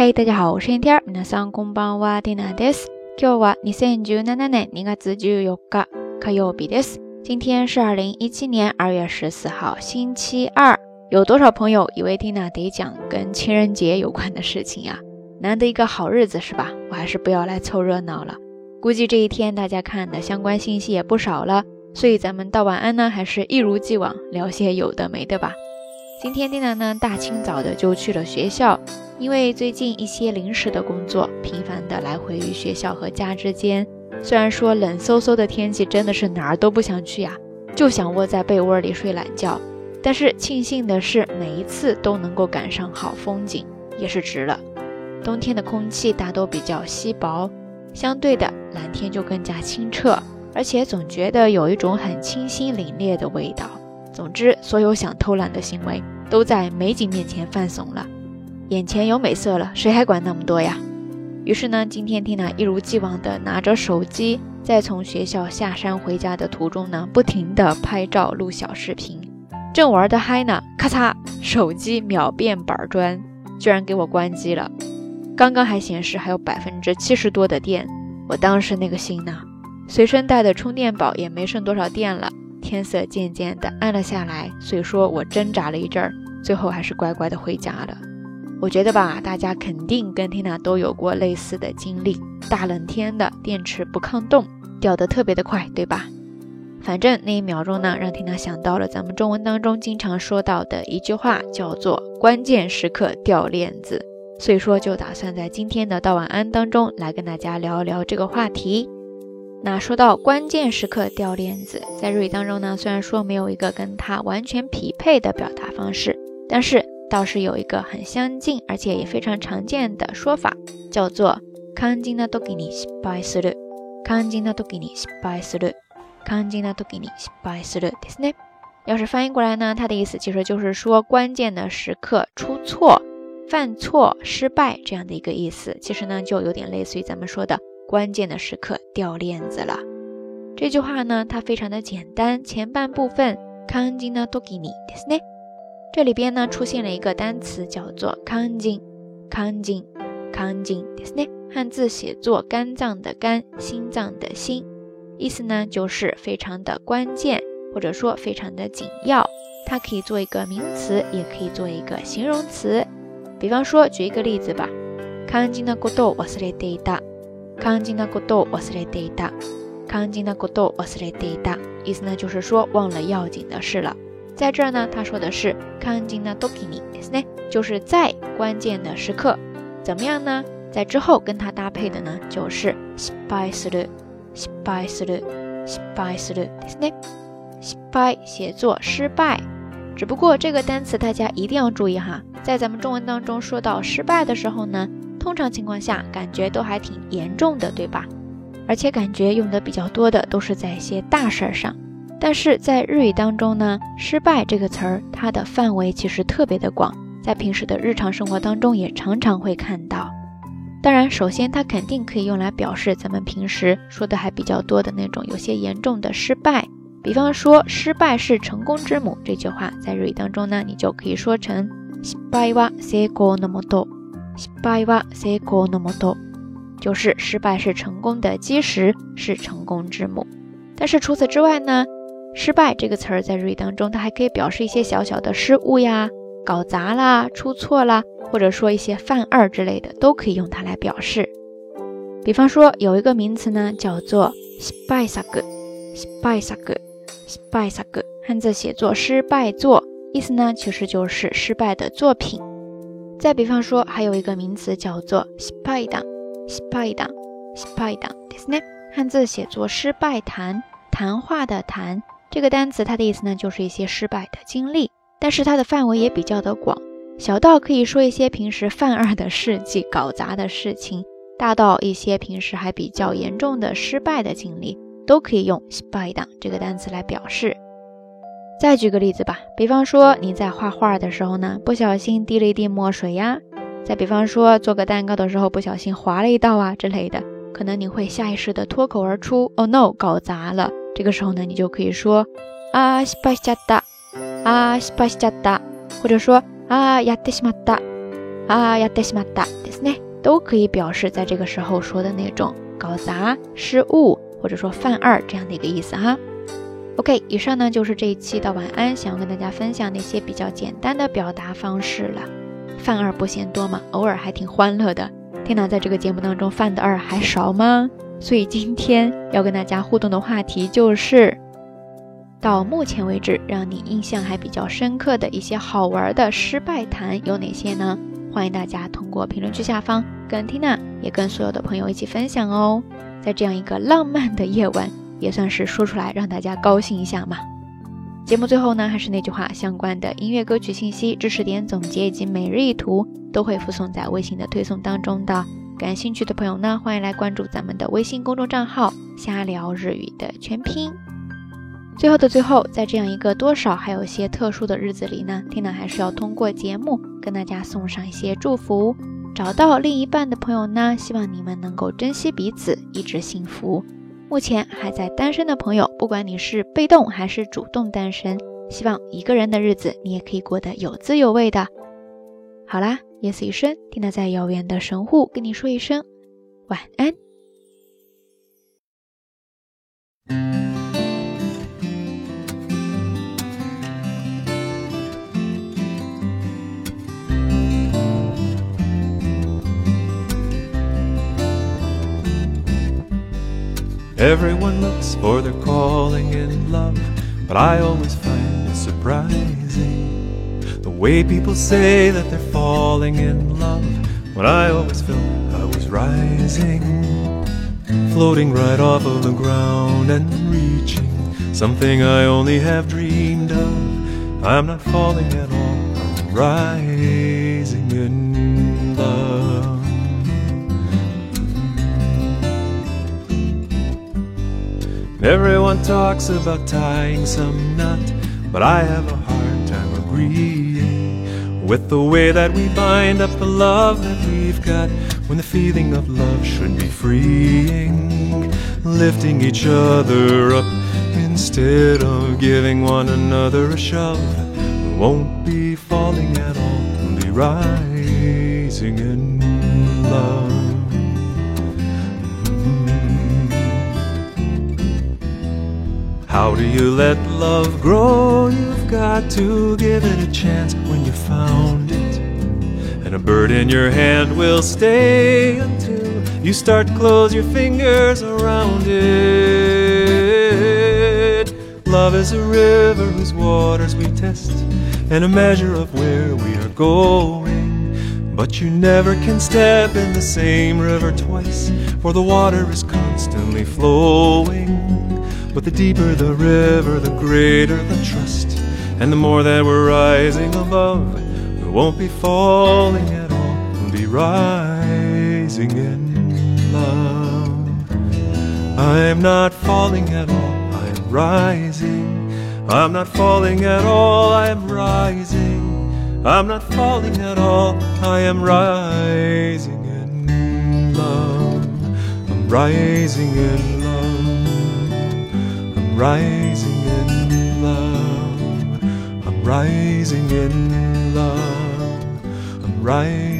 嘿，大家好，我是天天。皆さんこんばんは、ディナです。今日は二千十七年二月十四日、火曜日です。今天是二零一七年二月十四号，星期二。有多少朋友以为蒂娜得讲跟情人节有关的事情呀？难得一个好日子是吧？我还是不要来凑热闹了。估计这一天大家看的相关信息也不少了，所以咱们道晚安呢，还是一如既往聊些有的没的吧。今天蒂娜呢，大清早的就去了学校。 因为最近一些临时的工作，频繁的来回于学校和家之间。虽然说冷飕飕的天气真的是哪儿都不想去呀，就想窝在被窝里睡懒觉。但是庆幸的是，每一次都能够赶上好风景，也是值了。冬天的空气大都比较稀薄，相对的蓝天就更加清澈，而且总觉得有一种很清新凛冽的味道。总之，所有想偷懒的行为都在美景面前犯怂了。眼前有美色了，谁还管那么多呀？于是呢，今天缇娜一如既往的拿着手机，在从学校下山回家的途中呢，不停的拍照录小视频，正玩的嗨呢，咔嚓，手机秒变板砖，居然给我关机了。刚刚还显示还有百分之七十多的电，我当时那个心呐，随身带的充电宝也没剩多少电了。天色渐渐的暗了下来，所以说我挣扎了一阵儿，最后还是乖乖的回家了。我觉得吧，大家肯定跟缇娜都有过类似的经历。大冷天的，电池不抗冻，掉的特别的快，对吧？反正那一秒钟呢，让缇娜想到了咱们中文当中经常说到的一句话，叫做“关键时刻掉链子”。所以说，就打算在今天的道晚安当中来跟大家聊一聊这个话题。那说到关键时刻掉链子，在日语当中呢，虽然说没有一个跟它完全匹配的表达方式，但是。倒是有一个很相近，而且也非常常见的说法，叫做“肝心な時に失敗する”。肝心な時に失敗する。肝心な時に失敗するですね。要是翻译过来呢，它的意思其实就是说关键的时刻出错、犯错、失败这样的一个意思。其实呢，就有点类似于咱们说的关键的时刻掉链子了。这句话呢，它非常的简单，前半部分“肝心な時に”ですね。 这里边呢出现了一个单词，叫做“康筋”，康筋，康筋，ですね。汉字写作“肝脏”的“肝”，心脏的“心”，意思呢就是非常的关键，或者说非常的紧要。它可以做一个名词，也可以做一个形容词。比方说，举一个例子吧，“肝筋なこと忘れていた”，“肝筋なこと忘れていた”，“肝筋なこと忘れていた”，意思呢就是说忘了要紧的事了。 在这儿呢，他说的是“肝心的ドキニ”，ですね，就是在关键的时刻，怎么样呢？在之后跟它搭配的呢，就是“失敗する”，“失敗する”，“失敗する”，ですね。失敗写作失败，只不过这个单词大家一定要注意哈，在咱们中文当中说到失败的时候呢，通常情况下感觉都还挺严重的，对吧？而且感觉用的比较多的都是在一些大事儿上。 但是在日语当中呢，失败这个词儿，它的范围其实特别的广，在平时的日常生活当中也常常会看到。当然，首先它肯定可以用来表示咱们平时说的还比较多的那种有些严重的失败，比方说“失败是成功之母”这句话，在日语当中呢，你就可以说成“失敗は成功のもと”，“失敗は成功のもと”，就是失败是成功的基石，是成功之母。但是除此之外呢？ 失败这个词儿在日语当中，它还可以表示一些小小的失误呀，搞砸啦，出错啦，或者说一些犯二之类的，都可以用它来表示。比方说，有一个名词呢，叫做失败作，失败作，失败作，汉字写作失败作，意思呢其实就是失败的作品。再比方说，还有一个名词叫做失败谈，失败谈，失败谈，ですね，汉字写作失败谈，谈话的谈。 这个单词它的意思呢，就是一些失败的经历，但是它的范围也比较的广，小到可以说一些平时犯二的事迹、搞砸的事情，大到一些平时还比较严重的失败的经历，都可以用失败档这个单词来表示。再举个例子吧，比方说你在画画的时候呢，不小心滴了一滴墨水呀；再比方说做个蛋糕的时候不小心划了一道啊之类的，可能你会下意识的脱口而出：“Oh no，搞砸了。”这个时候呢，你就可以说啊，失败しちゃった，啊，失败しちゃった，或者说啊，やってしまった， 啊やってしまったですね，都可以表示在这个时候说的那种搞砸、失误或者说犯二这样的一个意思哈。OK，以上呢就是这一期的晚安，想要跟大家分享的一些比较简单的表达方式了。犯二不嫌多嘛，偶尔还挺欢乐的。天哪，在这个节目当中犯的二还少吗？ 所以今天要跟大家互动的话题就是，到目前为止让你印象还比较深刻的一些好玩的失败谈有哪些呢？欢迎大家通过评论区下方跟 Tina 也跟所有的朋友一起分享哦。在这样一个浪漫的夜晚，也算是说出来让大家高兴一下嘛。节目最后呢，还是那句话，相关的音乐歌曲信息、知识点总结以及每日一图都会附送在微信的推送当中的。感兴趣的朋友呢，欢迎来关注咱们的微信公众账号“瞎聊日语”的全拼。最后的最后，在这样一个多少还有些特殊的日子里呢，Tina 还是要通过节目跟大家送上一些祝福。找到另一半的朋友呢，希望你们能够珍惜彼此，一直幸福。目前还在单身的朋友，不管你是被动还是主动单身，希望一个人的日子你也可以过得有滋有味的。好啦。夜色已深，听他在遥远的神户跟你说一声晚安。Everyone looks for their calling in love, but I always find it surprising. Way people say that they're falling in love. When I always felt I was rising Floating right off of the ground and reaching Something I only have dreamed of. I'm not falling at all, I'm rising in love. Everyone talks about tying some knot But I have a hard time agreeing with the way that we bind up the love that we've got when the feeling of love should be freeing, lifting each other up instead of giving one another a shove. We won't be falling at all, we'll be rising in love. How do you let love grow? You've got to give it a chance when you found it. And a bird in your hand will stay until you start to close your fingers around it. Love is a river whose waters we test, and a measure of where we are going. But you never can step in the same river twice, for the water is constantly flowing. But the deeper the river, the greater the trust. And the more that we're rising above, we won't be falling at all. We'll be rising in love. I'm not falling at all, I'm rising. I'm not falling at all, I am rising. I'm not falling at all, I am rising in love. I'm rising in rising in love. I'm rising in love. I'm rising in